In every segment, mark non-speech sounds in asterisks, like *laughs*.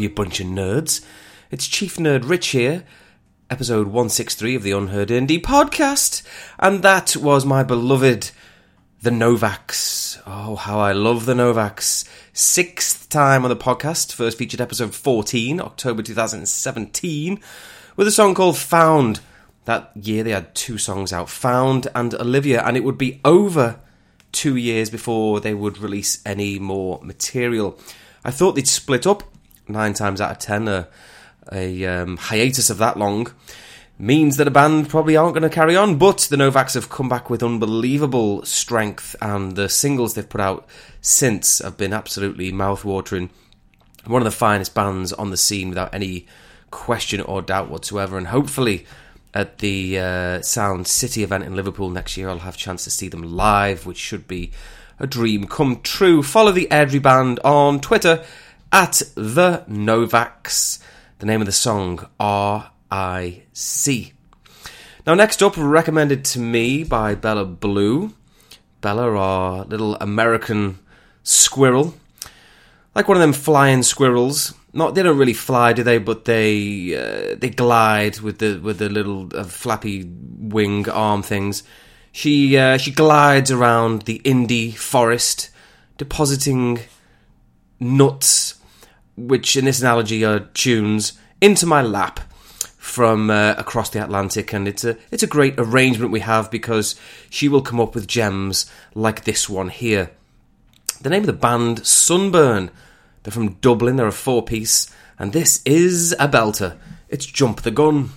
You bunch of nerds. It's Chief Nerd Rich here, episode 163 of the Unheard Indie podcast. And that was my beloved The Novaks. Oh, how I love The Novaks. Sixth time on the podcast, first featured episode 14, October 2017, with a song called Found. That year they had two songs out, Found and Olivia, and it would be over two years before they would release any more material. I thought they'd split up nine times out of ten. A, a um, hiatus of that long means that a band probably aren't going to carry on, but the Novaks have come back with unbelievable strength, and the singles they've put out since have been absolutely mouth-watering. One of the finest bands on the scene without any question or doubt whatsoever, and hopefully at the uh, Sound City event in Liverpool next year, I'll have a chance to see them live, which should be a dream come true. Follow the Airdrie Band on Twitter at the Novaks. The name of the song R I C. Now, next up, recommended to me by Bella Blue. Bella, our little American squirrel, like one of them flying squirrels not they don't really fly, do they? But they uh, they glide with the with the little uh, flappy wing arm things. She uh, she glides around the indie forest, depositing nuts, which in this analogy are tunes, into my lap from uh, across the Atlantic, and it's a it's a great arrangement we have because she will come up with gems like this one here. The name of the band Sunburn they're from Dublin, they're a four piece, and this is a belter. It's Jump the Gun.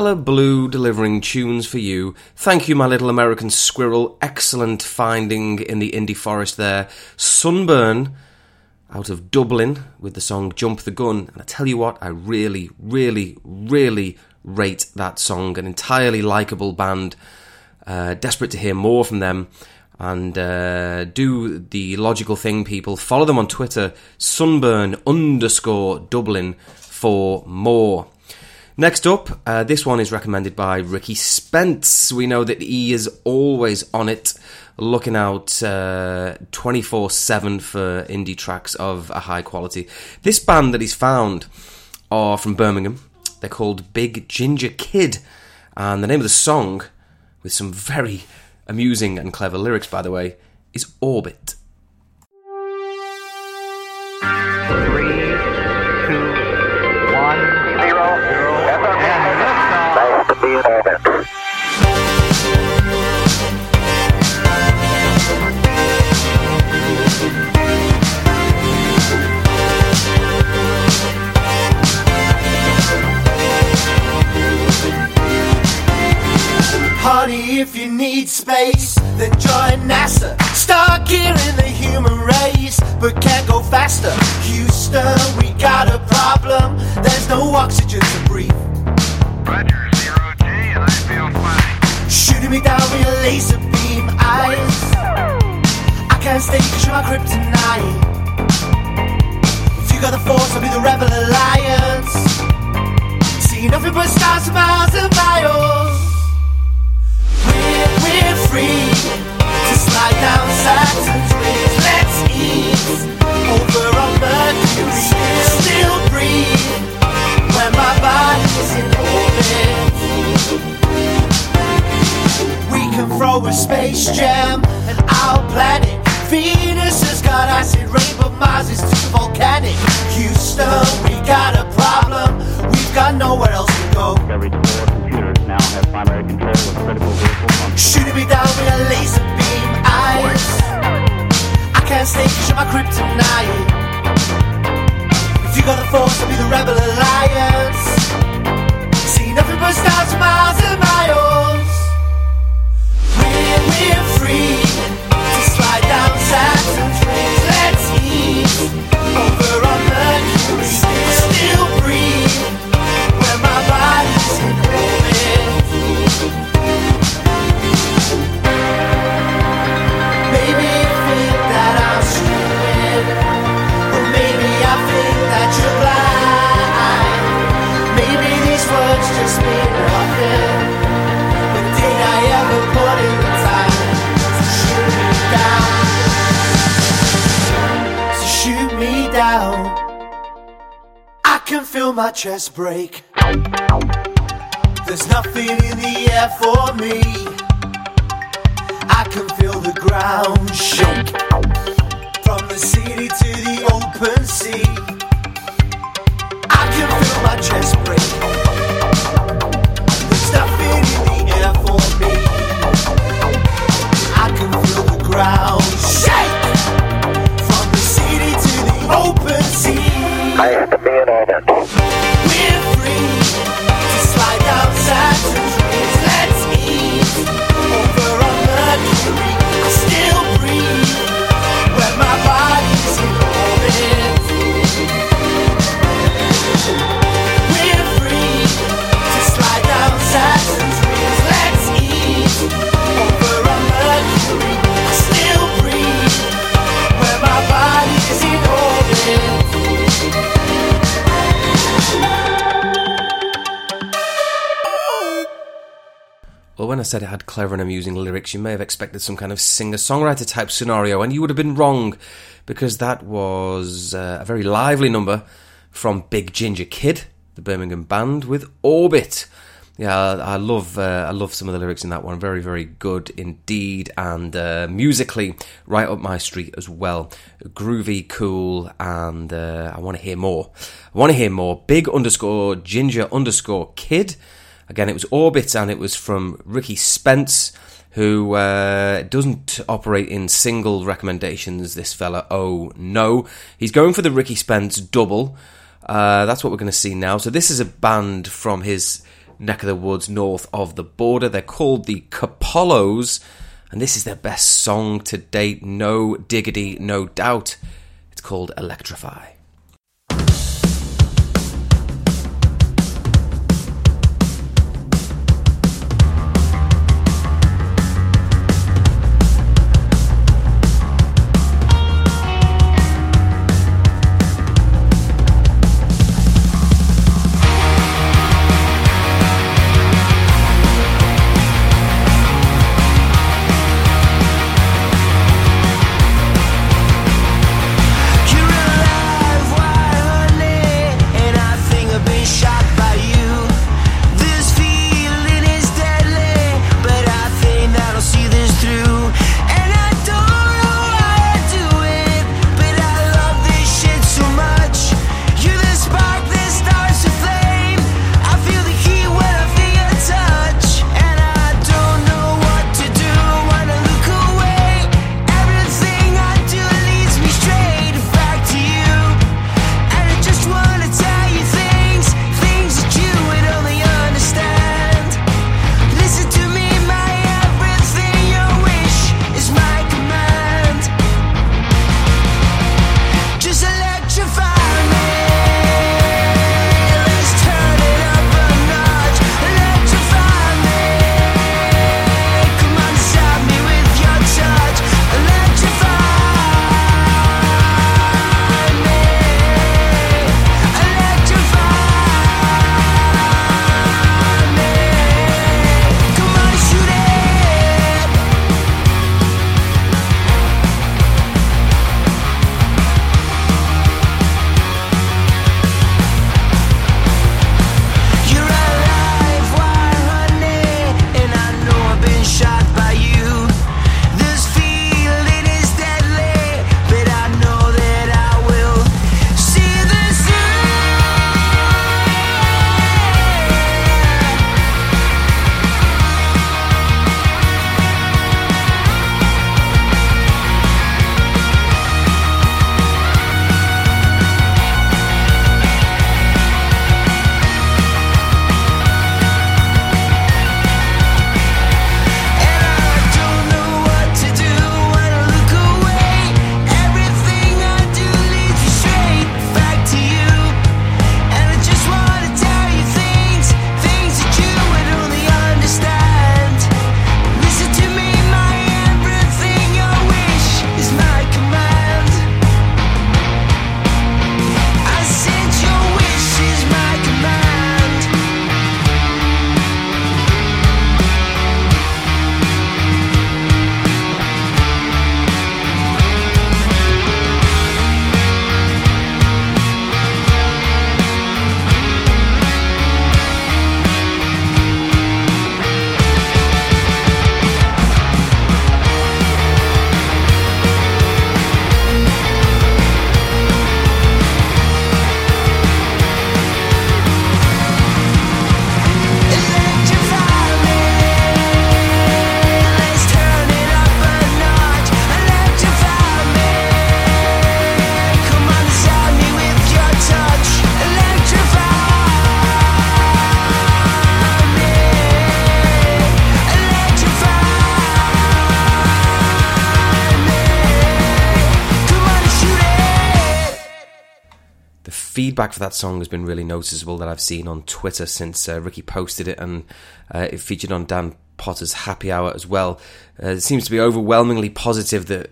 Bella Blue delivering tunes for you. Thank you, my little American squirrel. Excellent finding in the indie forest there. Sunburn out of Dublin with the song Jump the Gun. And I tell you what, I really, really, really rate that song. An entirely likable band. Uh, desperate to hear more from them. And uh, do the logical thing, people. Follow them on Twitter, sunburn underscore Dublin for more. Next up, uh, this one is recommended by Ricky Spence. We know that he is always on it, looking out uh, 24 uh, 7 for indie tracks of a high quality. This band that he's found are from Birmingham. They're called Big Ginger Kid. And the name of the song, with some very amusing and clever lyrics, by the way, is Orbit. Need space, then join NASA. Start killing the human race, but can't go faster. Houston, we got a problem. There's no oxygen to breathe. Roger, zero G, and I feel fine. Shooting me down with your laser beam eyes. I can't stay cause you're my kryptonite. If you got the force, I'll be the rebel alliance. See nothing but stars miles and miles free to slide down Saturn's rings. Let's ease over on Mercury. Still breathe when my body's in orbit. We can throw a space jam and our planet. Venus has got acid rain, but Mars is too volcanic. Houston, we got a problem. We've got nowhere else to go now have primary control of critical vehicle functions. Shooting me down with a laser beam eyes. I can't stay cause you're my kryptonite. If you got the force, I'll be the rebel alliance. See nothing but stars miles and miles. We're, we're free feel my chest break. There's nothing in the air for me. I can feel the ground shake from the city to the open sea. I can feel my chest break. There's nothing in the air for me. I can feel the ground shake from the city to the open sea. I have to be an order. When I said it had clever and amusing lyrics, you may have expected some kind of singer songwriter type scenario, and you would have been wrong, because that was uh, a very lively number from Big Ginger Kid, the Birmingham band, with Orbit. Yeah, I, love uh, I love some of the lyrics in that one. Very very good indeed, and uh, musically right up my street as well. Groovy, cool, and uh, I want to hear more. I want to hear more. Big underscore ginger underscore kid. Again, it was Orbit, and it was from Ricky Spence, who uh, doesn't operate in single recommendations. This fella, oh no, he's going for the Ricky Spence double. Uh, that's what we're going to see now. So this is a band from his neck of the woods north of the border. They're called the Capollos, and this is their best song to date, no diggity, no doubt. It's called Electrify. Feedback for that song has been really noticeable that I've seen on Twitter since uh, Ricky posted it, and uh, it featured on Dan Potter's Happy Hour as well. Uh, it seems to be overwhelmingly positive that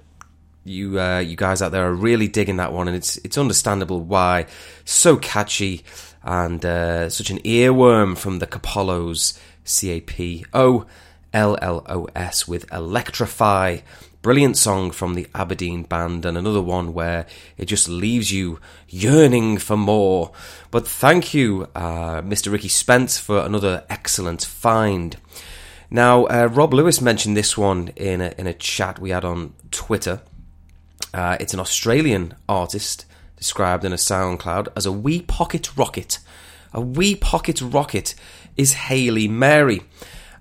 you uh, you guys out there are really digging that one, and it's it's understandable why. So catchy and uh, such an earworm from the Capollos, C A P O L L O S with Electrify. Brilliant song from the Aberdeen band, and another one where it just leaves you yearning for more. But thank you, uh, Mr. Ricky Spence, for another excellent find. Now, uh, Rob Lewis mentioned this one in a, in a chat we had on Twitter. Uh, it's an Australian artist described in a SoundCloud as a wee pocket rocket. A wee pocket rocket is Haley Mary,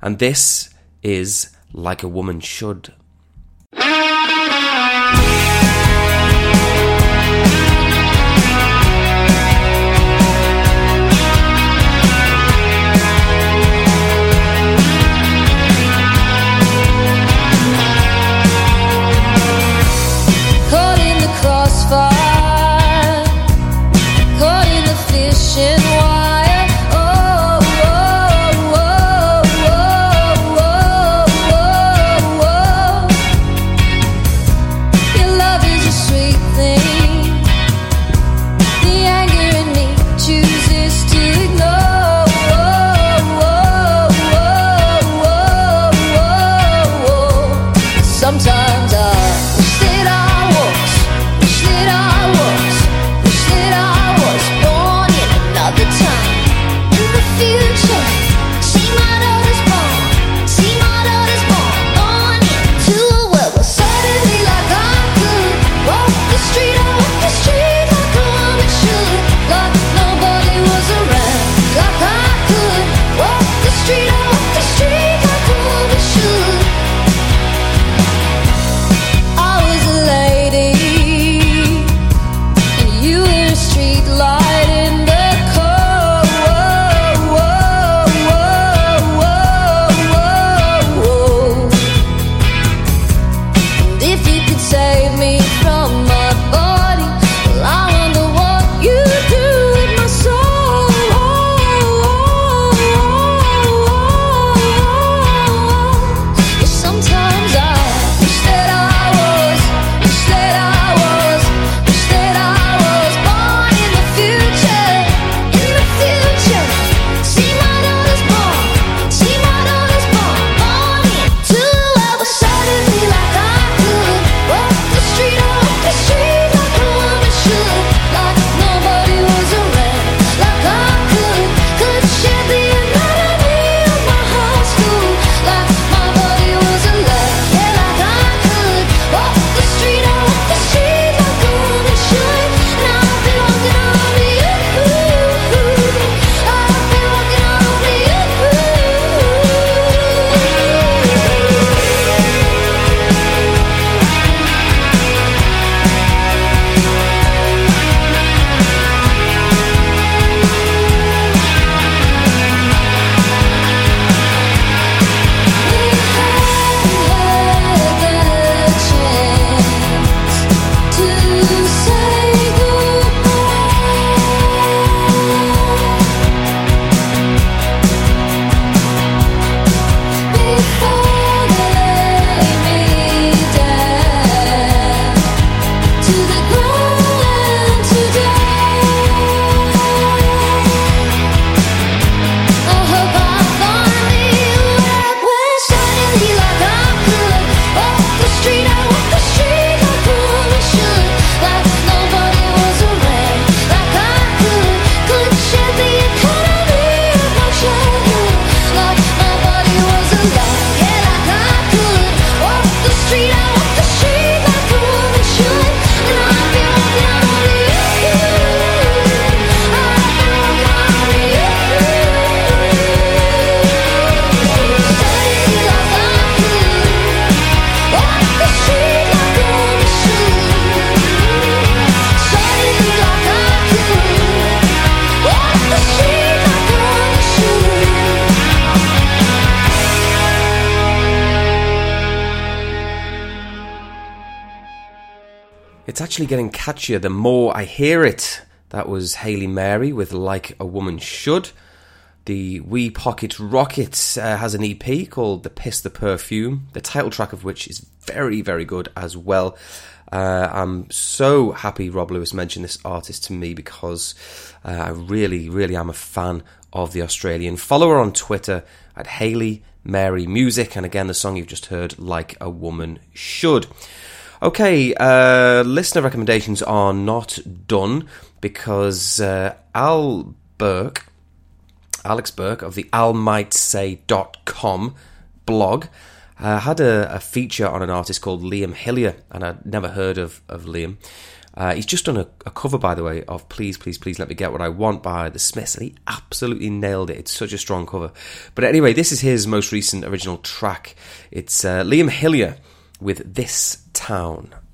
and this is like a woman should. Actually getting catchier the more I hear it. That was Haley Mary with Like a Woman Should. The Wee Pocket Rockets uh, has an EP called The Piss the Perfume, the title track of which is very, very good as well. Uh, I'm so happy Rob Lewis mentioned this artist to me because uh, I really, really am a fan of the Australian. Follow her on Twitter at Haley Mary Music, and again, the song you've just heard, Like a Woman Should. Okay, uh, listener recommendations are not done because uh, Al Burke, Alex Burke of the almightsay.com blog, uh, had a, a feature on an artist called Liam Hillyer, and I'd never heard of, of Liam. Uh, he's just done a, a cover, by the way, of Please, Please, Please Let Me Get What I Want by The Smiths, and he absolutely nailed it. It's such a strong cover. But anyway, this is his most recent original track. It's uh, Liam Hillyer with This Town.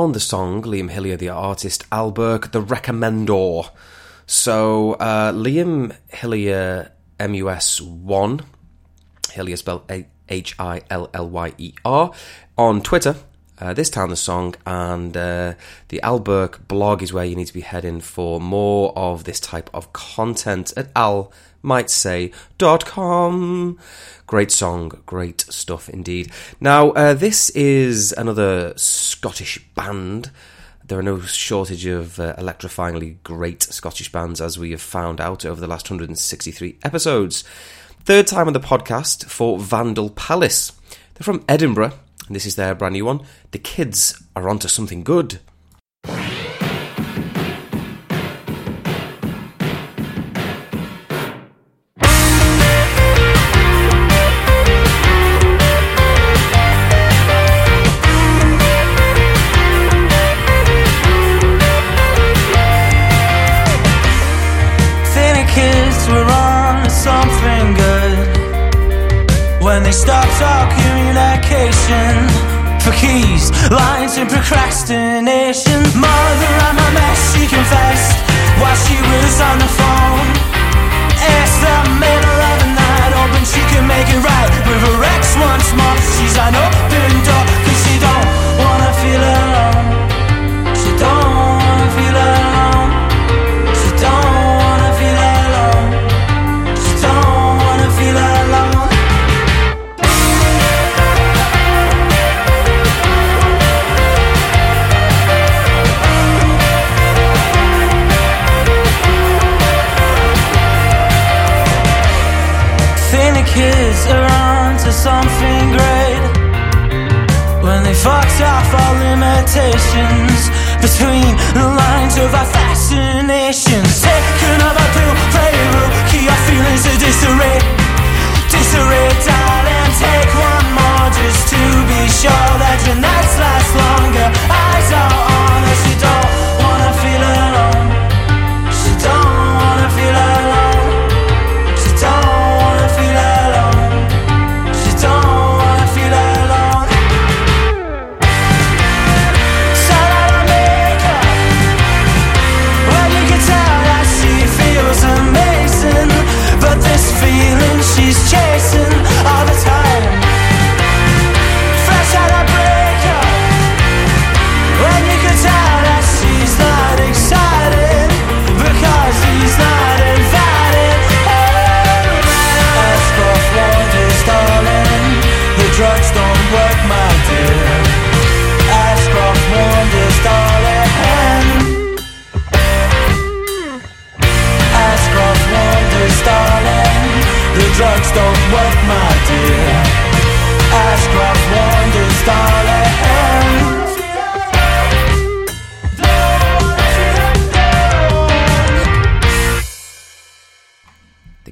found the song, Liam Hillyer, the artist, Al Burke, the recommendor. So, uh, Liam Hillyer, MUS1, Hillyer spelled H I L L Y E R, on Twitter. Uh, this time the song and uh, the Al Burke blog is where you need to be heading for more of this type of content at al might say, dot com. Great song, great stuff indeed. Now, uh, this is another Scottish band. There are no shortage of uh, electrifyingly great Scottish bands, as we have found out over the last 163 episodes. Third time on the podcast for Vandal Palace. They're from Edinburgh, and this is their brand new one. The kids are onto something good.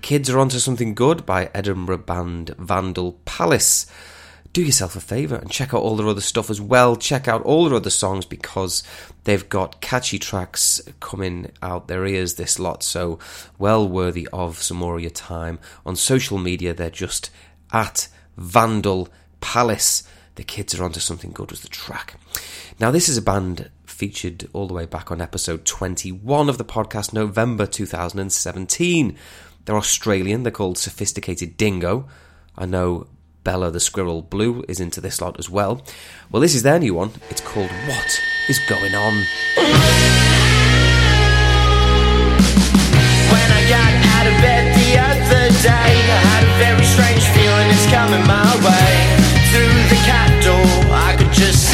Kids Are Onto Something Good by Edinburgh band Vandal Palace. Do yourself a favour and check out all their other stuff as well. Check out all their other songs because they've got catchy tracks coming out their ears this lot, so well worthy of some more of your time. On social media, they're just at Vandal Palace. The Kids Are Onto Something Good was the track. Now, this is a band featured all the way back on episode 21 of the podcast, November 2017. They're Australian, they're called Sophisticated Dingo. I know Bella the Squirrel Blue is into this lot as well. Well, this is their new one. It's called What Is Going On? When I got out of bed the other day, I had a very strange feeling it's coming my way. Through the cat door, I could just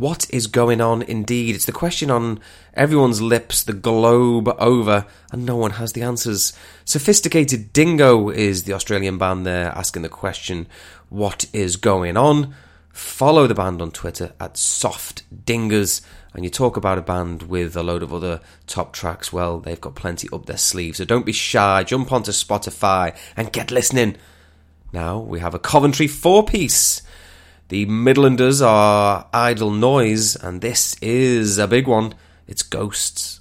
What is going on indeed? It's the question on everyone's lips the globe over, and no one has the answers. Sophisticated Dingo is the Australian band there asking the question, What is going on? Follow the band on Twitter at Soft Dingers, and you talk about a band with a load of other top tracks. Well, they've got plenty up their sleeve, so don't be shy. Jump onto Spotify and get listening. Now we have a Coventry four piece. The Midlanders are Idle Noise, and this is a big one. It's Ghosts.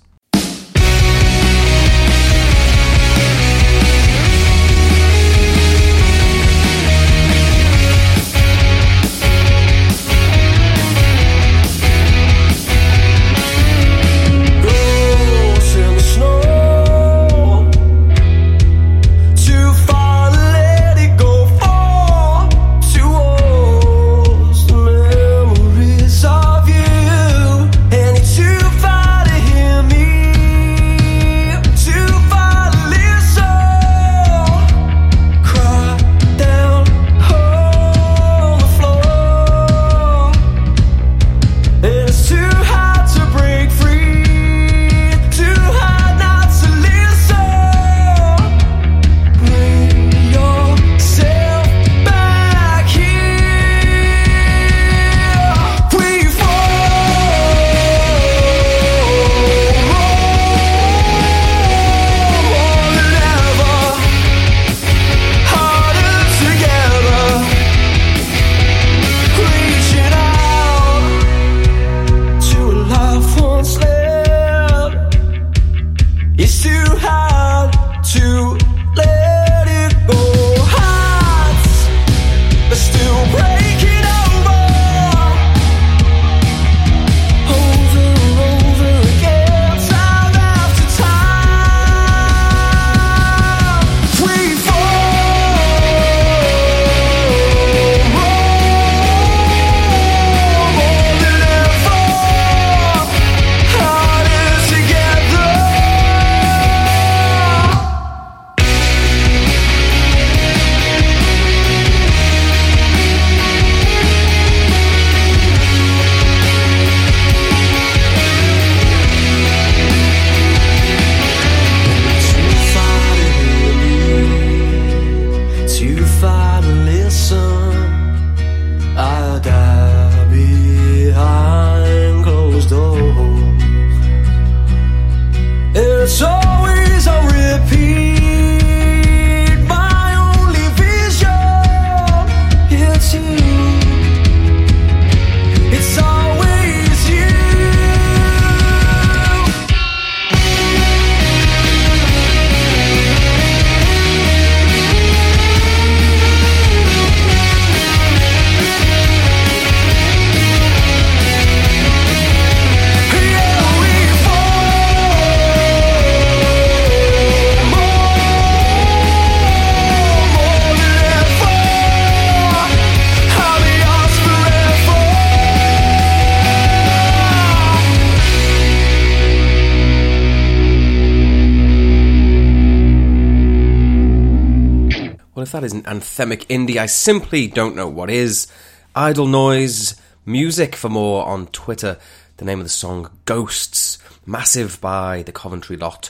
That isn't anthemic indie, I simply don't know what is. Idle Noise, music for more on Twitter. The name of the song, Ghosts, massive by the Coventry Lot.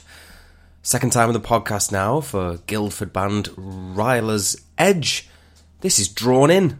Second time on the podcast now for Guildford band Ryler's Edge. This is Drawn In.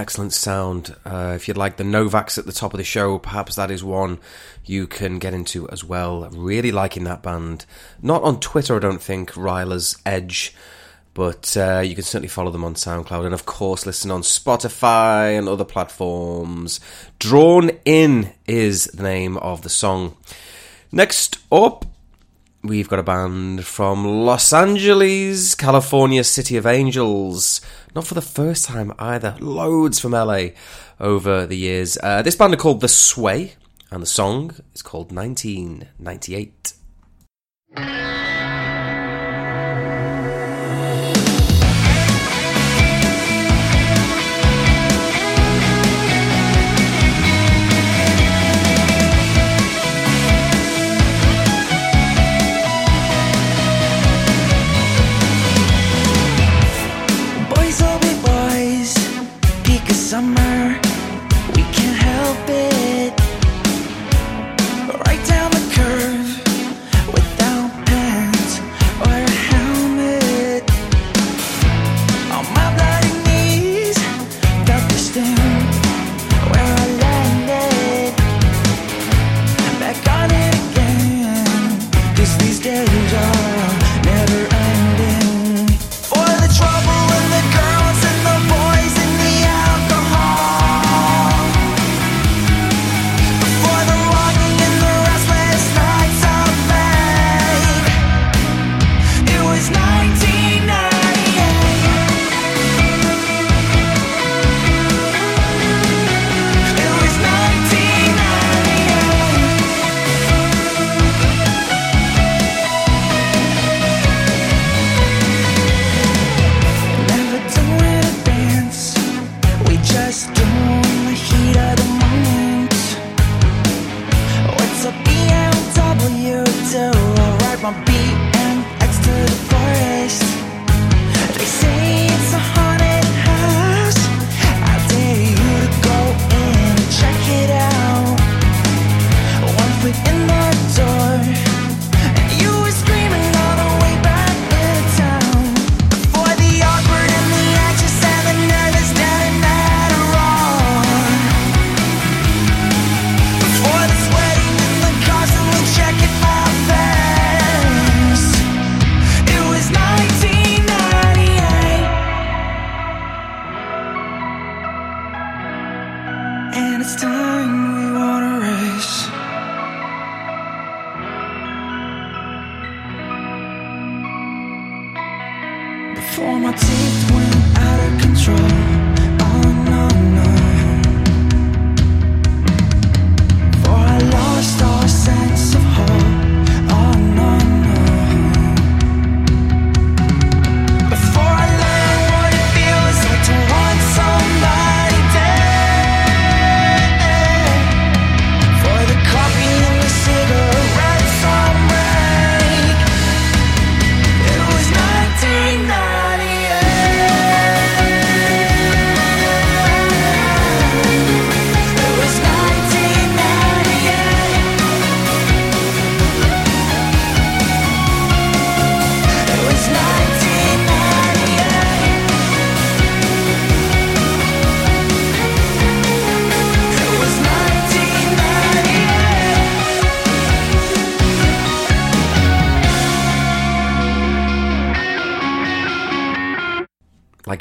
Excellent sound? Uh, if you'd like the Novaks at the top of the show, perhaps that is one you can get into as well. Really liking that band. Not on Twitter, I don't think, Ryla's Edge, but uh, you can certainly follow them on SoundCloud and, of course, listen on Spotify and other platforms. Drawn In is the name of the song. Next up, we've got a band from Los Angeles, California, City of Angels. Not for the first time either. Loads from LA over the years. Uh, this band are called The Sway, and the song is called 1998.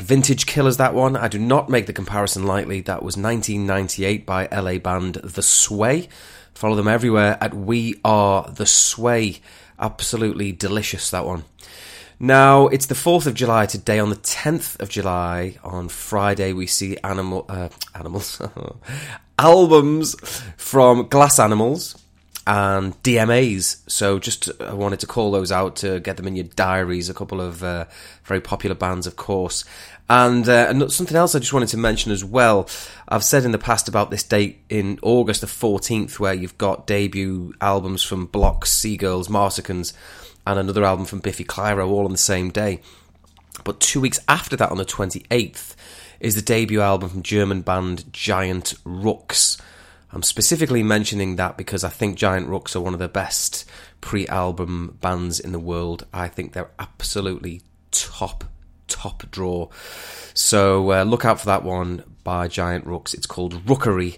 Vintage Killers, that one. I do not make the comparison lightly. That was 1998 by LA band The Sway. Follow them everywhere at We Are The Sway. Absolutely delicious, that one. Now, it's the 4th of July today. On the 10th of July, on Friday, we see animal, uh, animals, *laughs* albums from Glass Animals and DMAs. So just I wanted to call those out to get them in your diaries. A couple of uh, very popular bands, of course. And, uh, and something else I just wanted to mention as well. I've said in the past about this date in August the 14th, where you've got debut albums from Bloxx, Seagulls, Marsicans, and another album from Biffy Clyro all on the same day. But two weeks after that, on the 28th, is the debut album from German band Giant Rooks. I'm specifically mentioning that because I think Giant Rooks are one of the best pre album bands in the world. I think they're absolutely top top draw. So uh, look out for that one by Giant Rooks. It's called Rookery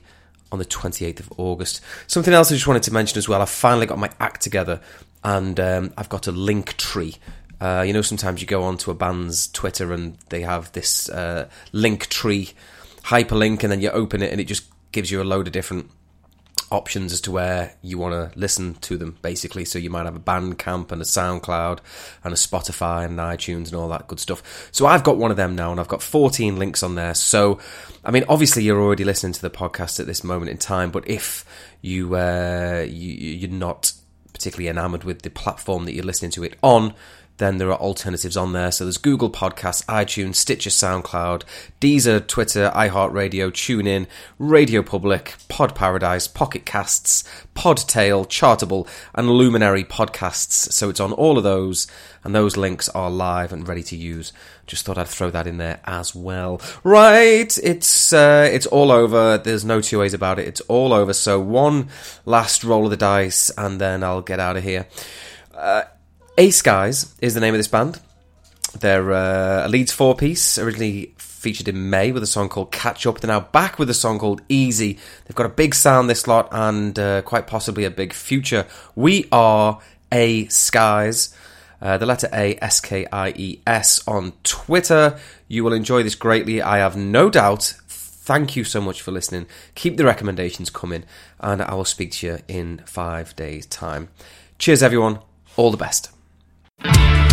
on the 28th of August. Something else I just wanted to mention as well. I finally got my act together and um, I've got a Linktree. Uh, you know, sometimes you go onto a band's Twitter and they have this uh, Linktree hyperlink, and then you open it and it just gives you a load of different options as to where you want to listen to them, basically. So you might have a Bandcamp and a SoundCloud and a Spotify and iTunes and all that good stuff. So I've got one of them now, and I've got 14 links on there. So, I mean, obviously you're already listening to the podcast at this moment in time, but if you, uh, you you're not particularly enamored with the platform that you're listening to it on, then there are alternatives on there. So there's Google Podcasts, iTunes, Stitcher, SoundCloud, Deezer, Twitter, iHeartRadio, TuneIn, Radio Public, Pod Paradise, Pocket Casts, Podtail, Chartable, and Luminary Podcasts. So it's on all of those, and those links are live and ready to use. Just thought I'd throw that in there as well. Right, it's uh, it's all over. There's no two ways about it. It's all over. So one last roll of the dice, and then I'll get out of here. Uh, A Skies is the name of this band. They're uh, a Leeds four piece, originally featured in May with a song called Catch Up. They're now back with a song called Easy. They've got a big sound this lot and uh, quite possibly a big future. We are A Skies. Uh, the letter A, S K I E S on Twitter. You will enjoy this greatly, I have no doubt. Thank you so much for listening. Keep the recommendations coming, and I will speak to you in five days' time. Cheers, everyone. All the best. Thank you.